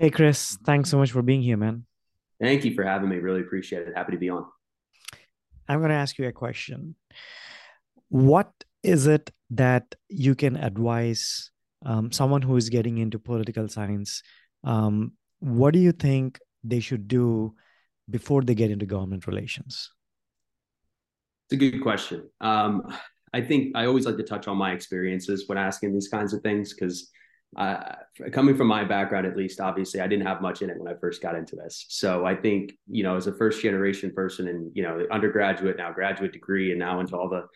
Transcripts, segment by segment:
Hey, Chris, thanks so much for being here, man. Thank you for having me. Really appreciate it. Happy to be on. I'm going to ask you a question. What is it that you can advise um, someone who is getting into political science? Um, what do you think they should do before they get into government relations? It's a good question. Um, I think I always like to touch on my experiences when asking these kinds of things because uh, coming from my background, at least, obviously, I didn't have much in it when I first got into this. So I think, you know, as a first generation person and, you know, undergraduate, now graduate degree, and now into all the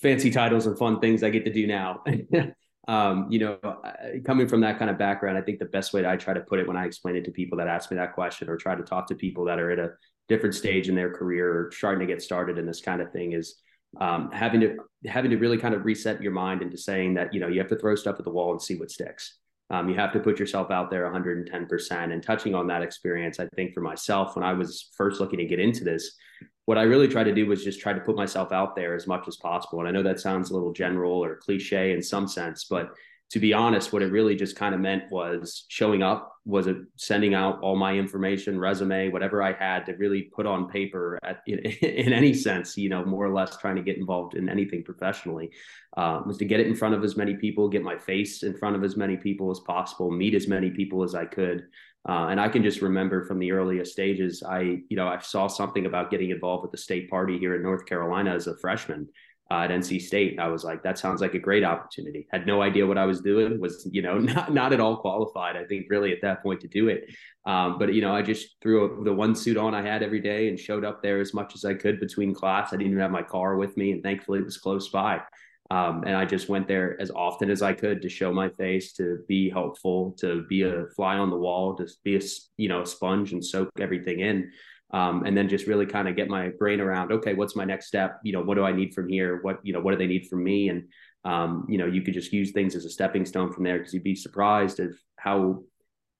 fancy titles and fun things I get to do now. um, you know, coming from that kind of background, I think the best way that I try to put it when I explain it to people that ask me that question or try to talk to people that are at a different stage in their career or starting to get started in this kind of thing is um, having to having to really kind of reset your mind into saying that you know you have to throw stuff at the wall and see what sticks. Um, you have to put yourself out there 110%. And touching on that experience, I think for myself, when I was first looking to get into this, what I really tried to do was just try to put myself out there as much as possible. And I know that sounds a little general or cliche in some sense, but to be honest, what it really just kind of meant was showing up, was it sending out all my information, resume, whatever I had to really put on paper at, in, in any sense, you know, more or less trying to get involved in anything professionally, uh, was to get it in front of as many people, get my face in front of as many people as possible, meet as many people as I could. Uh, and I can just remember from the earliest stages, I, you know, I saw something about getting involved with the state party here in North Carolina as a freshman uh, at NC State. I was like, that sounds like a great opportunity. Had no idea what I was doing. Was you know not not at all qualified. I think really at that point to do it. Um, but you know, I just threw the one suit on I had every day and showed up there as much as I could between class. I didn't even have my car with me, and thankfully it was close by. Um, and I just went there as often as I could to show my face, to be helpful, to be a fly on the wall, to be a you know a sponge and soak everything in um, and then just really kind of get my brain around okay what's my next step? You know what do i need from here? What you know what do they need from me? And um, you know you could just use things as a stepping stone from there because you'd be surprised of how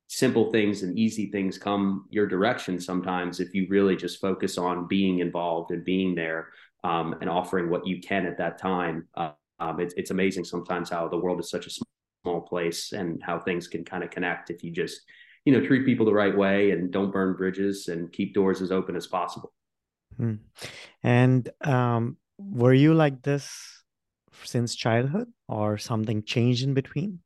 simple things and easy things come your direction sometimes if you really just focus on being involved and being there um, and offering what you can at that time. Uh, um, it's, it's amazing sometimes how the world is such a small place and how things can kind of connect if you just you know treat people the right way and don't burn bridges and keep doors as open as possible hmm. and um, were you like this since childhood or something changed in between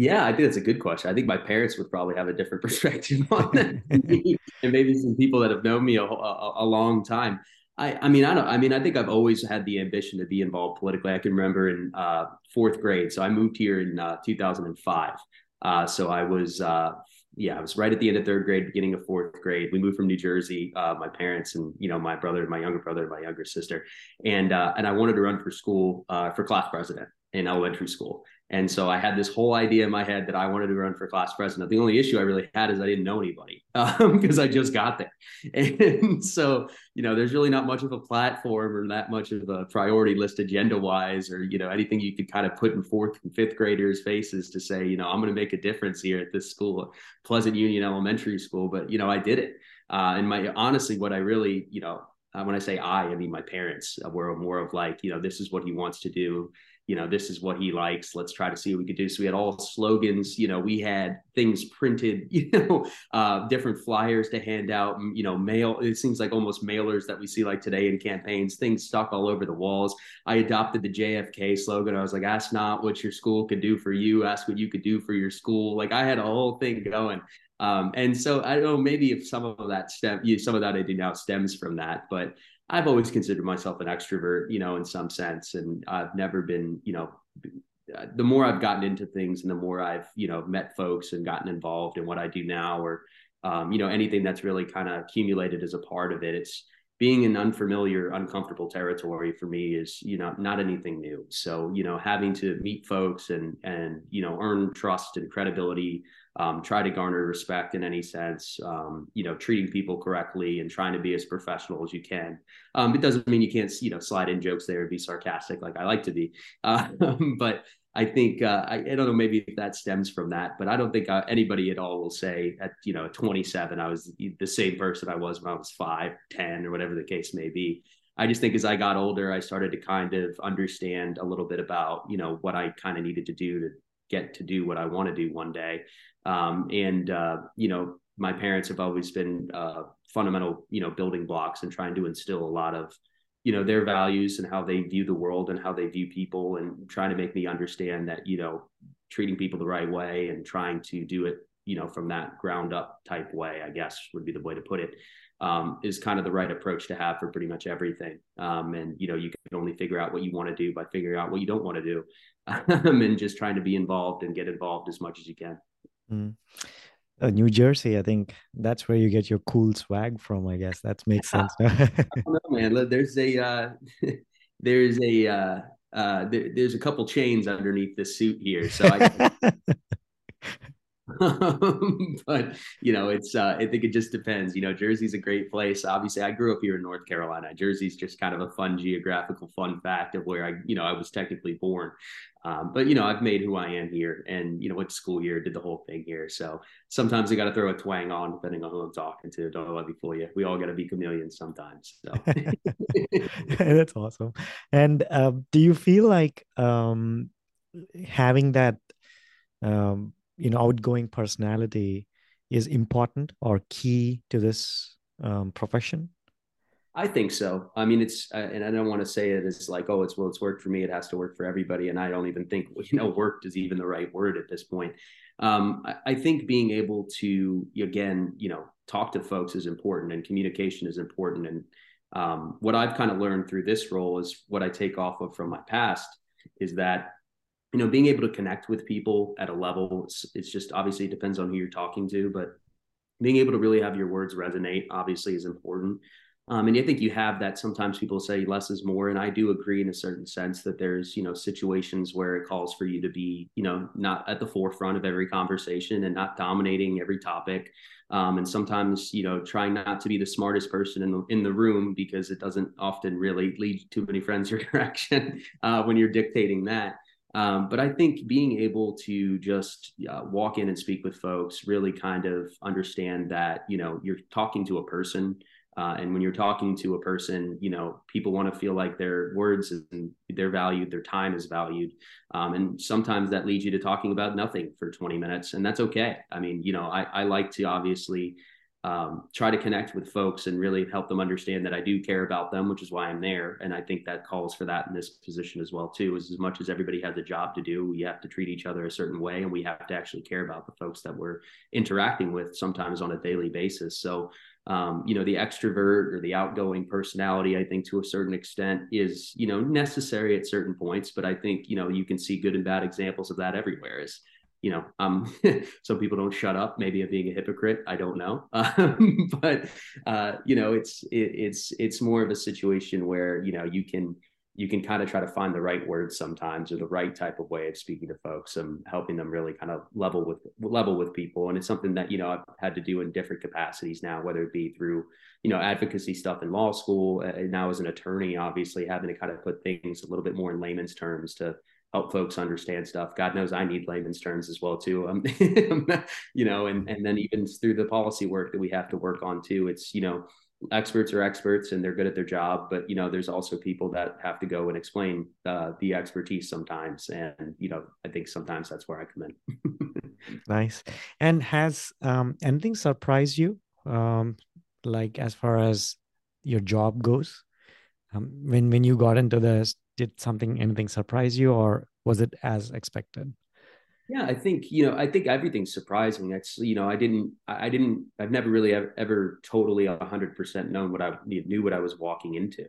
yeah, I think that's a good question. I think my parents would probably have a different perspective on that, and maybe some people that have known me a, a, a, long time. I, I mean, I don't. I mean, I think I've always had the ambition to be involved politically. I can remember in uh, fourth grade. So I moved here in uh, 2005. Uh, so I was uh, yeah, I was right at the end of third grade, beginning of fourth grade. We moved from New Jersey, uh, my parents and you know my brother, my younger brother, my younger sister, and uh, and I wanted to run for school uh, for class president in elementary school. And so I had this whole idea in my head that I wanted to run for class president. The only issue I really had is I didn't know anybody because um, I just got there. And so, you know, there's really not much of a platform or that much of a priority list agenda wise or, you know, anything you could kind of put in fourth and fifth graders' faces to say, you know, I'm going to make a difference here at this school, Pleasant Union Elementary School. But, you know, I did it. Uh, and my honestly, what I really, you know, uh, when I say I, I mean my parents were more of like, you know, this is what he wants to do you know, this is what he likes. Let's try to see what we could do. So we had all slogans, you know, we had things printed, you know, uh, different flyers to hand out, you know, mail. It seems like almost mailers that we see like today in campaigns, things stuck all over the walls. I adopted the JFK slogan. I was like, ask not what your school could do for you, ask what you could do for your school. Like I had a whole thing going. Um, and so I don't know, maybe if some of that stem, you, some of that I do now stems from that, but I've always considered myself an extrovert, you know, in some sense, and I've never been, you know, the more I've gotten into things and the more I've, you know, met folks and gotten involved in what I do now, or, um, you know, anything that's really kind of accumulated as a part of it, it's being in unfamiliar, uncomfortable territory for me is, you know, not anything new. So, you know, having to meet folks and and you know earn trust and credibility um, try to garner respect in any sense, um, you know, treating people correctly and trying to be as professional as you can. Um, it doesn't mean you can't, you know, slide in jokes there and be sarcastic like I like to be. Uh, but I think, uh, I, I, don't know, maybe that stems from that, but I don't think uh, anybody at all will say at, you know, 27, I was the same person I was when I was five, 10 or whatever the case may be. I just think as I got older, I started to kind of understand a little bit about, you know, what I kind of needed to do to get to do what I want to do one day. Um, and uh, you know, my parents have always been uh, fundamental, you know, building blocks and trying to instill a lot of you know their values and how they view the world and how they view people and trying to make me understand that you know treating people the right way and trying to do it you know from that ground up type way i guess would be the way to put it um, is kind of the right approach to have for pretty much everything. Um, and you know, you can only figure out what you want to do by figuring out what you don't want to do, um, and just trying to be involved and get involved as much as you can. Mm. Uh, New Jersey, I think that's where you get your cool swag from. I guess that makes sense. I don't know, man. There's a uh, there's a uh, uh, there, there's a couple chains underneath the suit here, so I, but you know, it's uh, I think it just depends. You know, Jersey's a great place. Obviously, I grew up here in North Carolina. Jersey's just kind of a fun geographical fun fact of where I, you know, I was technically born. Um, but you know, I've made who I am here, and you know, went to school here, did the whole thing here. So sometimes I got to throw a twang on, depending on who I'm talking to. Don't let me fool you. We all got to be chameleons sometimes. So that's awesome. And um, do you feel like um, having that um, you know outgoing personality is important or key to this um, profession? I think so. I mean it's uh, and i don't want to say it as like oh it's well it's worked for me it has to work for everybody and i don't even think you know worked is even the right word at this point. Um, I, I think being able to again you know talk to folks is important and communication is important. And um, what i've kind of learned through this role is what i take off of from my past is that you know, being able to connect with people at a level, it's, it's just obviously it depends on who you're talking to, but being able to really have your words resonate obviously is important. Um, and I think you have that. Sometimes people say less is more, and I do agree in a certain sense that there's you know situations where it calls for you to be you know not at the forefront of every conversation and not dominating every topic, um, and sometimes you know trying not to be the smartest person in the in the room because it doesn't often really lead too many friends your direction uh, when you're dictating that. Um, but I think being able to just uh, walk in and speak with folks, really kind of understand that, you know, you're talking to a person. Uh, and when you're talking to a person, you know, people want to feel like their words and their valued, their time is valued. Um, and sometimes that leads you to talking about nothing for 20 minutes, and that's okay. I mean, you know, I, I like to obviously um, try to connect with folks and really help them understand that I do care about them, which is why I'm there. And I think that calls for that in this position as well too. Is as much as everybody has a job to do, we have to treat each other a certain way, and we have to actually care about the folks that we're interacting with sometimes on a daily basis. So, um, you know, the extrovert or the outgoing personality, I think to a certain extent is you know necessary at certain points. But I think you know you can see good and bad examples of that everywhere. Is you know, um, some people don't shut up, maybe of being a hypocrite. I don't know, um, but uh, you know, it's it, it's it's more of a situation where you know you can you can kind of try to find the right words sometimes or the right type of way of speaking to folks and helping them really kind of level with level with people. And it's something that you know I've had to do in different capacities now, whether it be through you know advocacy stuff in law school, uh, now as an attorney, obviously having to kind of put things a little bit more in layman's terms to help folks understand stuff. God knows I need layman's terms as well too. Um, you know, and and then even through the policy work that we have to work on too. It's you know, experts are experts and they're good at their job, but you know, there's also people that have to go and explain uh, the expertise sometimes, and you know, I think sometimes that's where I come in. nice. And has um, anything surprised you, um, like as far as your job goes? Um, when when you got into this did something anything surprise you or was it as expected? Yeah i think you know i think everything's surprising that's you know i didn't i didn't i've never really ever, ever totally 100% known what i knew what i was walking into.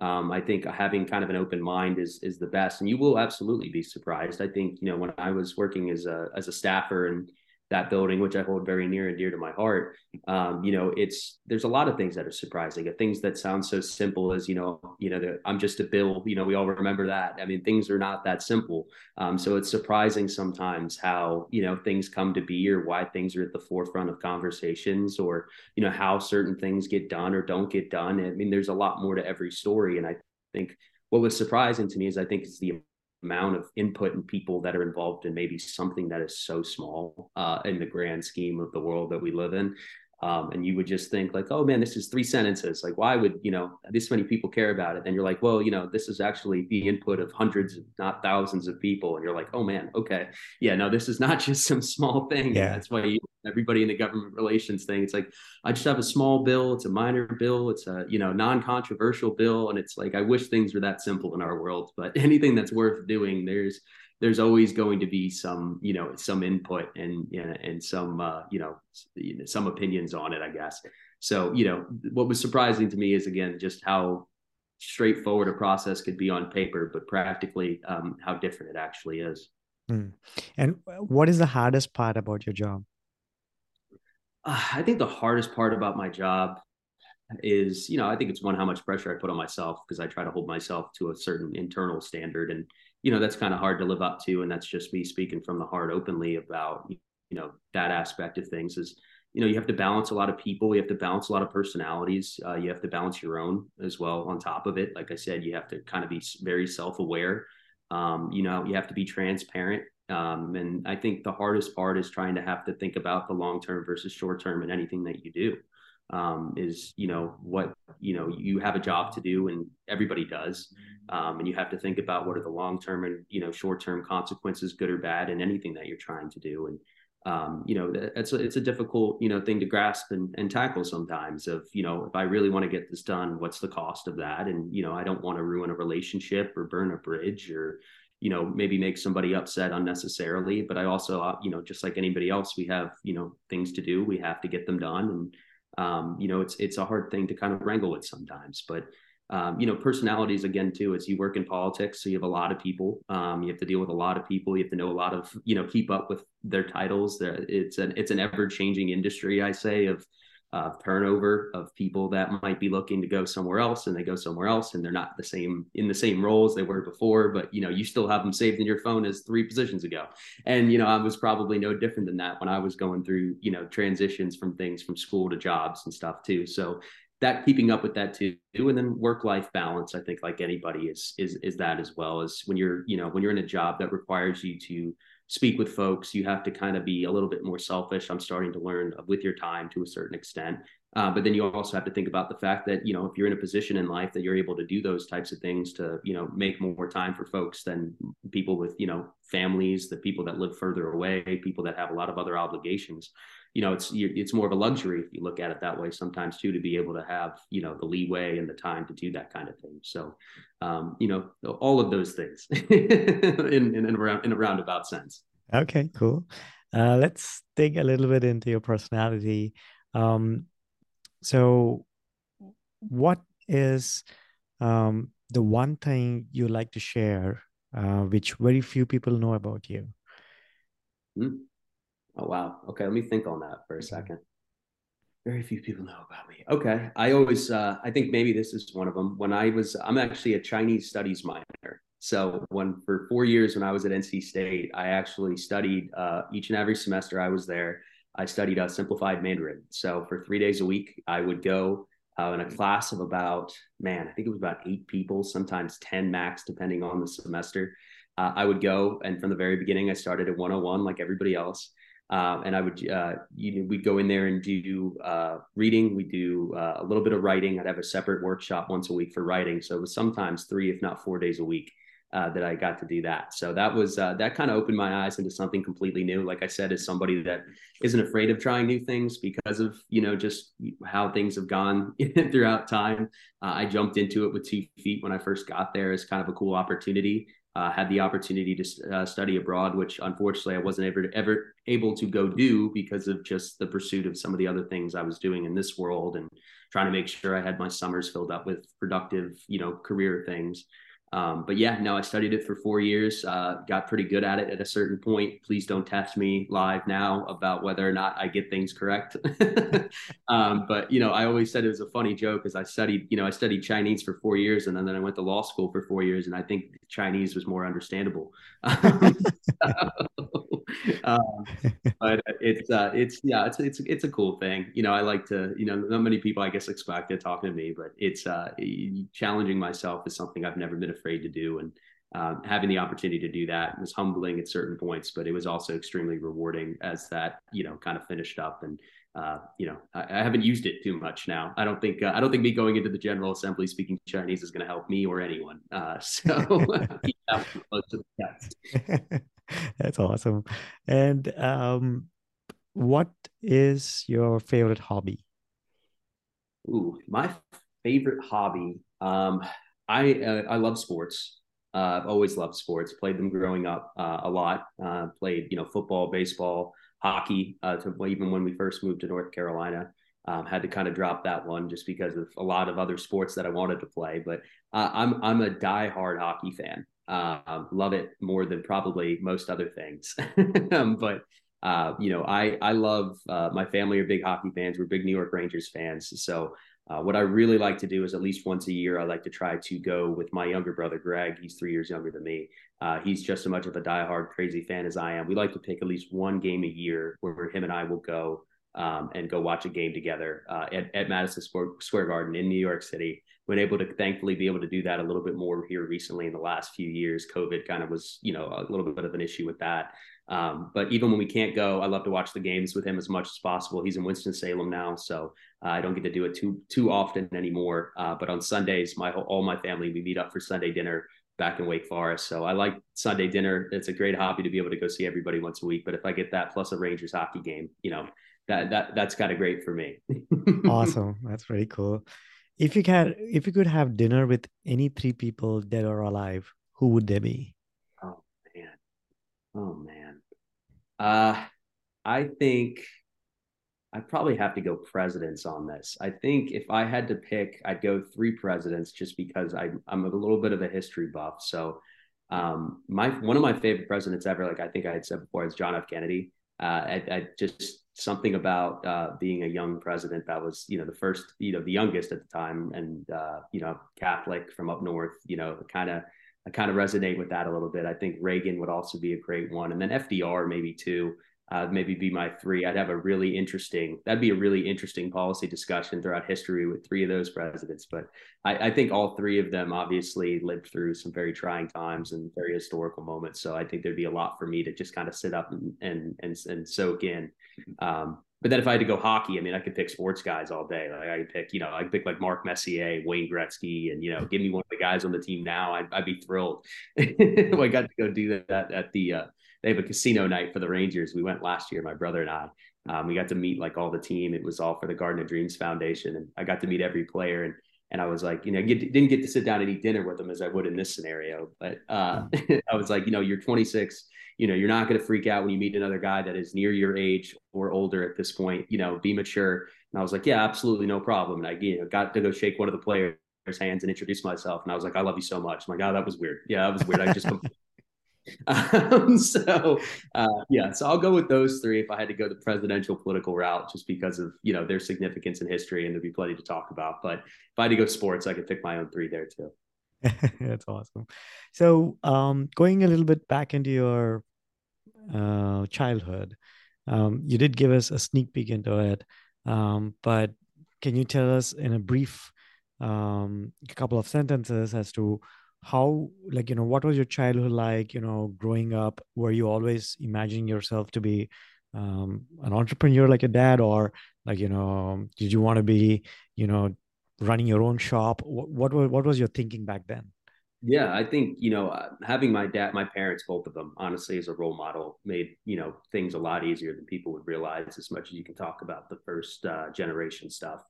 Um, i think having kind of an open mind is is the best and you will absolutely be surprised. I think you know when i was working as a as a staffer and that building, which I hold very near and dear to my heart. Um, you know, it's there's a lot of things that are surprising. Things that sound so simple as you know, you know, the, I'm just a bill. You know, we all remember that. I mean, things are not that simple. Um, so it's surprising sometimes how you know things come to be or why things are at the forefront of conversations or you know how certain things get done or don't get done. I mean, there's a lot more to every story, and I think what was surprising to me is I think it's the amount of input and people that are involved in maybe something that is so small uh, in the grand scheme of the world that we live in. Um, and you would just think like, oh man, this is three sentences. Like, why would you know this many people care about it? And you're like, well, you know, this is actually the input of hundreds, not thousands of people. And you're like, oh man, okay, yeah, no, this is not just some small thing. Yeah, that's why you, everybody in the government relations thing. It's like I just have a small bill. It's a minor bill. It's a you know non-controversial bill, and it's like I wish things were that simple in our world. But anything that's worth doing, there's there's always going to be some you know some input and and some uh, you know some opinions on it i guess so you know what was surprising to me is again just how straightforward a process could be on paper but practically um, how different it actually is hmm. and what is the hardest part about your job uh, i think the hardest part about my job is you know i think it's one how much pressure i put on myself because i try to hold myself to a certain internal standard and you know that's kind of hard to live up to and that's just me speaking from the heart openly about you know that aspect of things is you know you have to balance a lot of people you have to balance a lot of personalities uh, you have to balance your own as well on top of it. Like i said you have to kind of be very self-aware. Um, you know you have to be transparent um, and i think the hardest part is trying to have to think about the long term versus short term in anything that you do. Um, is you know what you know you have a job to do and everybody does. Um, and you have to think about what are the long term and you know short term consequences good or bad in anything that you're trying to do. And um, you know it's a, it's a difficult you know thing to grasp and, and tackle sometimes of you know if i really want to get this done what's the cost of that? And you know i don't want to ruin a relationship or burn a bridge or you know maybe make somebody upset unnecessarily but i also uh, you know just like anybody else we have you know things to do we have to get them done and um, you know, it's it's a hard thing to kind of wrangle with sometimes. But um, you know, personalities again too. As you work in politics, so you have a lot of people. Um, you have to deal with a lot of people. You have to know a lot of you know keep up with their titles. It's an it's an ever changing industry. I say of uh, turnover of people that might be looking to go somewhere else and they go somewhere else and they're not the same in the same roles they were before but you know you still have them saved in your phone as three positions ago. And you know i was probably no different than that when i was going through you know transitions from things from school to jobs and stuff too. So that keeping up with that too and then work life balance i think like anybody is is is that as well as when you're you know when you're in a job that requires you to speak with folks, you have to kind of be a little bit more selfish. I'm starting to learn with your time to a certain extent. Uh, but then you also have to think about the fact that you know if you're in a position in life that you're able to do those types of things to you know make more time for folks than people with you know families, the people that live further away, people that have a lot of other obligations. You know, it's it's more of a luxury if you look at it that way sometimes too to be able to have you know the leeway and the time to do that kind of thing. So, um, you know, all of those things in in, in, a, in a roundabout sense. Okay, cool. Uh, let's dig a little bit into your personality. Um, so, what is um, the one thing you like to share, uh, which very few people know about you? Mm. Oh wow. Okay, let me think on that for a second. Very few people know about me. Okay, I always, uh, I think maybe this is one of them. When I was, I'm actually a Chinese studies minor. So when for four years when I was at NC State, I actually studied uh, each and every semester I was there. I studied a simplified Mandarin. So for three days a week, I would go uh, in a class of about, man, I think it was about eight people, sometimes 10 max, depending on the semester. Uh, I would go, and from the very beginning, I started at 101 like everybody else. Uh, and I would, uh, you know, we'd go in there and do uh, reading. We do uh, a little bit of writing. I'd have a separate workshop once a week for writing. So it was sometimes three, if not four days a week uh, that I got to do that. So that was uh, that kind of opened my eyes into something completely new. Like I said, as somebody that isn't afraid of trying new things because of you know just how things have gone throughout time. Uh, I jumped into it with two feet when I first got there as kind of a cool opportunity. Uh, had the opportunity to uh, study abroad, which unfortunately I wasn't ever ever able to go do because of just the pursuit of some of the other things I was doing in this world and trying to make sure I had my summers filled up with productive, you know, career things. Um, but yeah, no, I studied it for four years, uh, got pretty good at it at a certain point. Please don't test me live now about whether or not I get things correct. um, but you know, I always said it was a funny joke because I studied, you know, I studied Chinese for four years and then, then I went to law school for four years, and I think Chinese was more understandable. um, but it's uh, it's yeah, it's it's it's a cool thing. You know, I like to you know, not many people I guess expect to talk to me, but it's uh, challenging myself is something I've never been afraid to do, and um, having the opportunity to do that was humbling at certain points, but it was also extremely rewarding as that you know kind of finished up. And uh, you know, I, I, haven't used it too much now. I don't think uh, I don't think me going into the General Assembly speaking Chinese is going to help me or anyone. Uh, so that's awesome. And um, what is your favorite hobby? Ooh, my favorite hobby. Um, I uh, I love sports. Uh, I've always loved sports. Played them growing up uh, a lot. Uh, played you know football, baseball, hockey. Uh, to, even when we first moved to North Carolina, um, had to kind of drop that one just because of a lot of other sports that I wanted to play. But uh, I'm I'm a die-hard hockey fan. Um, love it more than probably most other things. um, but uh, you know, I I love my family are big hockey fans. We're big New York Rangers fans. So uh, what I really like to do is at least once a year, I like to try to go with my younger brother, Greg. He's three years younger than me. Uh, he's just as much of a diehard crazy fan as I am. We like to pick at least one game a year where him and I will go um, and go watch a game together uh, at, at Madison Square Garden in New York City. Been able to thankfully be able to do that a little bit more here recently in the last few years. COVID kind of was, you know, a little bit of an issue with that. Um, but even when we can't go, I love to watch the games with him as much as possible. He's in Winston Salem now, so uh, I don't get to do it too too often anymore. Uh, but on Sundays, my all my family we meet up for Sunday dinner back in Wake Forest. So I like Sunday dinner. It's a great hobby to be able to go see everybody once a week. But if I get that plus a Rangers hockey game, you know, that that that's kind of great for me. awesome, that's very cool. If you can, if you could have dinner with any three people dead or alive, who would they be? Oh man, oh man. Uh, I think I probably have to go presidents on this. I think if I had to pick, I'd go three presidents just because I, I'm a little bit of a history buff. So um, my one of my favorite presidents ever, like I think I had said before, is John F. Kennedy. Uh, I, I just something about uh, being a young president that was, you know, the first, you know, the youngest at the time, and uh, you know, Catholic from up north. You know, kind of I kind of resonate with that a little bit. I think Reagan would also be a great one, and then FDR maybe too. Uh, maybe be my three. I'd have a really interesting. That'd be a really interesting policy discussion throughout history with three of those presidents. But I, I think all three of them obviously lived through some very trying times and very historical moments. So I think there'd be a lot for me to just kind of sit up and and and, and soak in. Um, but then if I had to go hockey, I mean, I could pick sports guys all day. Like I could pick, you know, I could pick like Mark Messier, Wayne Gretzky, and you know, give me one of the guys on the team now. I'd, I'd be thrilled. I got to go do that at the. Uh, they have a casino night for the Rangers. We went last year, my brother and I. Um, we got to meet like all the team. It was all for the Garden of Dreams Foundation, and I got to meet every player. And and I was like, you know, get, didn't get to sit down and eat dinner with them as I would in this scenario, but uh, I was like, you know, you're 26 you know, you're not going to freak out when you meet another guy that is near your age or older at this point. You know, be mature. And I was like, yeah, absolutely, no problem. And I you know, got to go shake one of the players' hands and introduce myself. And I was like, I love you so much. I'm like, oh, that was weird. Yeah, that was weird. I just. um, so uh, yeah, so I'll go with those three if I had to go the presidential political route, just because of you know their significance in history, and there'd be plenty to talk about. But if I had to go sports, I could pick my own three there too. That's awesome. So, um, going a little bit back into your uh, childhood, um, you did give us a sneak peek into it, um, but can you tell us in a brief um, couple of sentences as to how, like, you know, what was your childhood like? You know, growing up, were you always imagining yourself to be um, an entrepreneur like a dad, or like, you know, did you want to be, you know, running your own shop? What, what what was your thinking back then? Yeah i think you know uh, having my dad my parents both of them honestly as a role model made you know things a lot easier than people would realize as much as you can talk about the first uh, generation stuff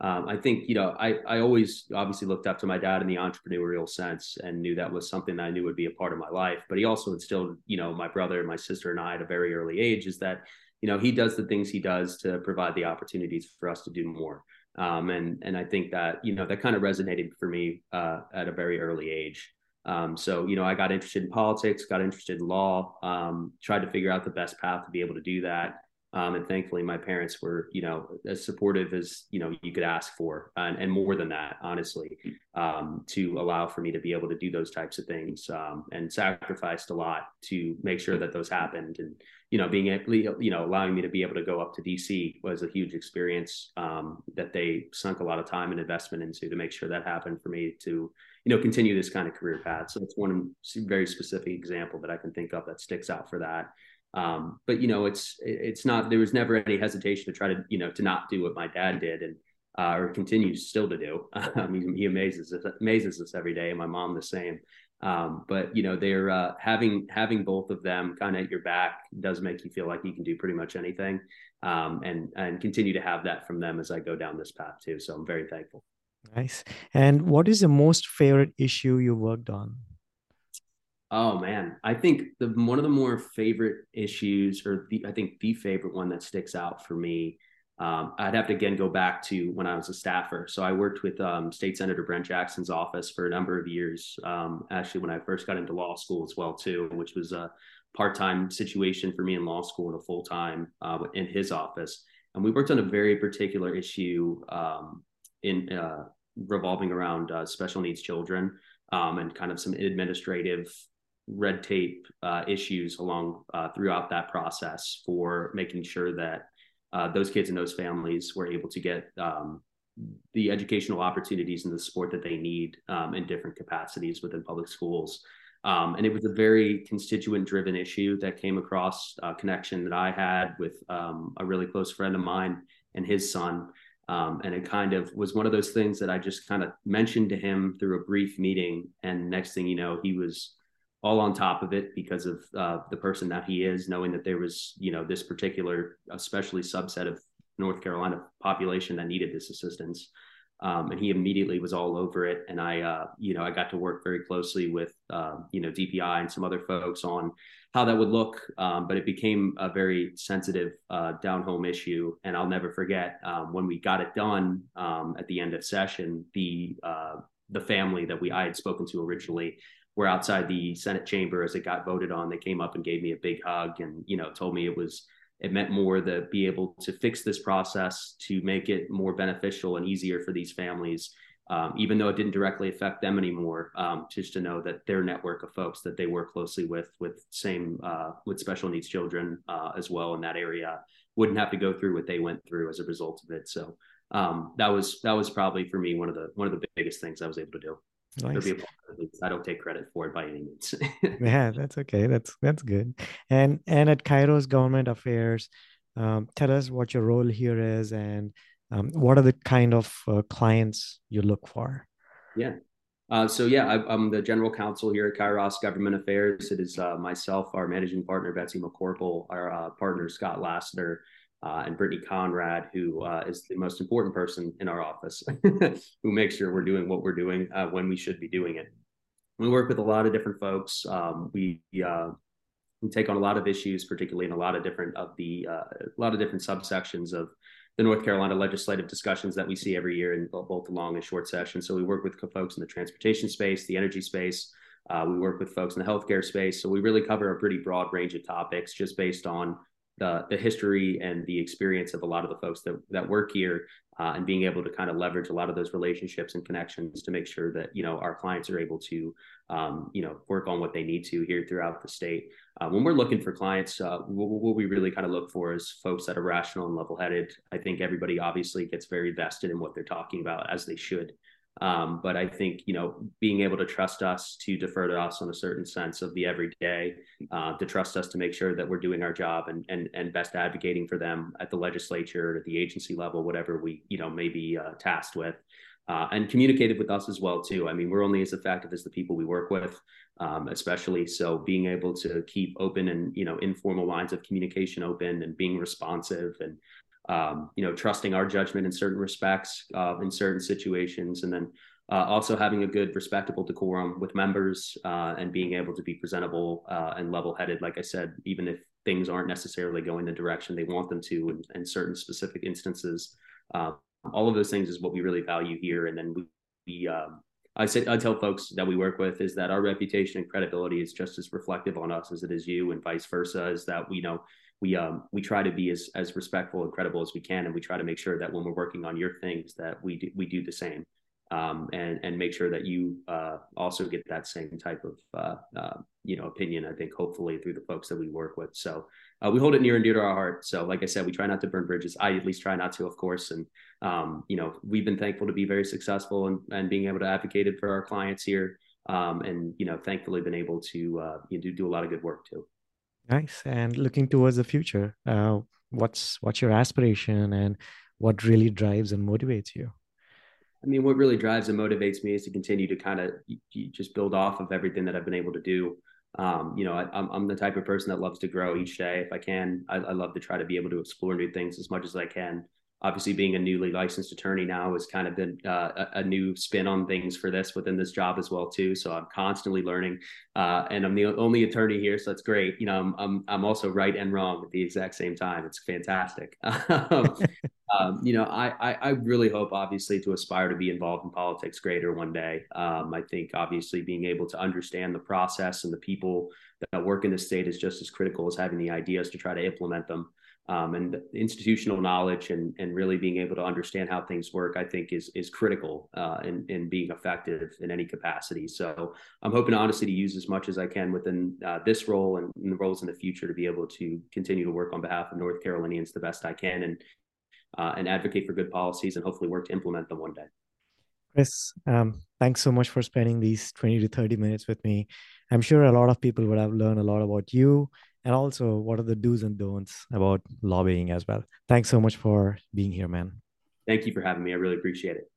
um, i think you know I, I always obviously looked up to my dad in the entrepreneurial sense and knew that was something that i knew would be a part of my life but he also instilled you know my brother and my sister and i at a very early age is that you know he does the things he does to provide the opportunities for us to do more um, and and I think that you know that kind of resonated for me uh, at a very early age. Um, so you know, I got interested in politics, got interested in law, um, tried to figure out the best path to be able to do that. Um, and thankfully, my parents were you know as supportive as you know you could ask for, and, and more than that, honestly, um, to allow for me to be able to do those types of things, um, and sacrificed a lot to make sure that those happened. And you know, being able, you know, allowing me to be able to go up to DC was a huge experience um, that they sunk a lot of time and investment into to make sure that happened for me to, you know, continue this kind of career path. So it's one very specific example that I can think of that sticks out for that. Um, but you know, it's it's not there was never any hesitation to try to you know to not do what my dad did and uh, or continues still to do. Um, he, he amazes us, amazes us every day. My mom the same. Um, but you know, they're uh, having having both of them kind of at your back does make you feel like you can do pretty much anything, um, and and continue to have that from them as I go down this path too. So I'm very thankful. Nice. And what is the most favorite issue you worked on? Oh man, I think the one of the more favorite issues, or the, I think the favorite one that sticks out for me um, I'd have to again go back to when I was a staffer. So I worked with um, State Senator Brent Jackson's office for a number of years. Um, actually, when I first got into law school as well too, which was a part-time situation for me in law school and a full-time uh, in his office. And we worked on a very particular issue um, in uh, revolving around uh, special needs children um, and kind of some administrative red tape uh, issues along uh, throughout that process for making sure that uh, those kids and those families were able to get um, the educational opportunities and the support that they need um, in different capacities within public schools. Um, and it was a very constituent driven issue that came across a connection that I had with um, a really close friend of mine and his son. Um, and it kind of was one of those things that I just kind of mentioned to him through a brief meeting. And next thing you know, he was all on top of it because of uh, the person that he is, knowing that there was, you know, this particular, especially subset of North Carolina population that needed this assistance. Um, and he immediately was all over it. And I, uh, you know, I got to work very closely with, uh, you know, DPI and some other folks on how that would look. Um, but it became a very sensitive uh, down home issue. And I'll never forget um, when we got it done um, at the end of session, the uh, the family that we I had spoken to originally were outside the Senate chamber as it got voted on. They came up and gave me a big hug and, you know, told me it was, it meant more to be able to fix this process to make it more beneficial and easier for these families. Um, even though it didn't directly affect them anymore, um, just to know that their network of folks that they work closely with, with same uh, with special needs children uh, as well in that area, wouldn't have to go through what they went through as a result of it. So um, that was that was probably for me one of the one of the biggest things I was able to do. Nice. I don't take credit for it by any means. yeah, that's okay. That's that's good. And and at Kairos Government Affairs, um, tell us what your role here is and um, what are the kind of uh, clients you look for. Yeah. Uh, so yeah, I, am the general counsel here at Kairos Government Affairs. It is uh, myself, our managing partner Betsy McCorkle, our uh, partner Scott Lassner, uh, and Brittany Conrad, who uh, is the most important person in our office, who makes sure we're doing what we're doing uh, when we should be doing it. We work with a lot of different folks. Um, we uh, we take on a lot of issues, particularly in a lot of different of the uh, a lot of different subsections of the North Carolina legislative discussions that we see every year in both the long and short sessions. So we work with folks in the transportation space, the energy space. Uh, we work with folks in the healthcare space. So we really cover a pretty broad range of topics just based on the the history and the experience of a lot of the folks that that work here uh, and being able to kind of leverage a lot of those relationships and connections to make sure that you know our clients are able to um, you know work on what they need to here throughout the state. Uh, when we're looking for clients uh, what, what, we really kind of look for is folks that are rational and level-headed. I think everybody obviously gets very vested in what they're talking about as they should um, but I think you know being able to trust us to defer to us on a certain sense of the everyday, uh, to trust us to make sure that we're doing our job and and and best advocating for them at the legislature, at the agency level, whatever we you know may be uh, tasked with. Uh, and communicated with us as well too. I mean, we're only as effective as the people we work with, um, especially. So being able to keep open and you know informal lines of communication open and being responsive and um, you know, trusting our judgment in certain respects, uh, in certain situations, and then uh, also having a good, respectable decorum with members uh, and being able to be presentable uh, and level-headed. Like I said, even if things aren't necessarily going the direction they want them to, in, in certain specific instances, uh, all of those things is what we really value here. And then we, we um, I say I tell folks that we work with is that our reputation and credibility is just as reflective on us as it is you, and vice versa. Is that we know we um we try to be as as respectful and credible as we can, and we try to make sure that when we're working on your things, that we do, we do the same, um, and and make sure that you uh, also get that same type of uh, uh, you know opinion. I think hopefully through the folks that we work with. So uh, we hold it near and dear to our heart. So, like I said, we try not to burn bridges. I at least try not to, of course. And um, you know, we've been thankful to be very successful and, and being able to advocate for our clients here. Um, and you know, thankfully, been able to uh, you know, do, do a lot of good work too. Nice. And looking towards the future, uh, what's what's your aspiration and what really drives and motivates you? I mean, what really drives and motivates me is to continue to kind of just build off of everything that I've been able to do. Um, you know, I, am I'm the type of person that loves to grow each day. If I can, I, I, love to try to be able to explore new things as much as I can obviously being a newly licensed attorney now has kind of been uh, a, a, new spin on things for this within this job as well too. So i'm constantly learning uh, and i'm the only attorney here so that's great. You know i'm i'm, I'm also right and wrong at the exact same time. It's fantastic. Um, um, you know I, I, I really hope obviously to aspire to be involved in politics greater one day. Um, i think obviously being able to understand the process and the people that work in the state is just as critical as having the ideas to try to implement them um, and institutional knowledge and, and really being able to understand how things work, I think is, is critical uh, in, in being effective in any capacity. So I'm hoping honestly to use as much as I can within uh, this role and, and, the roles in the future to be able to continue to work on behalf of North Carolinians the best I can and, uh, and advocate for good policies and hopefully work to implement them one day. Chris, um, thanks so much for spending these 20 to 30 minutes with me. I'm sure a lot of people would have learned a lot about you and also what are the do's and don'ts about lobbying as well. Thanks so much for being here, man. Thank you for having me. I really appreciate it.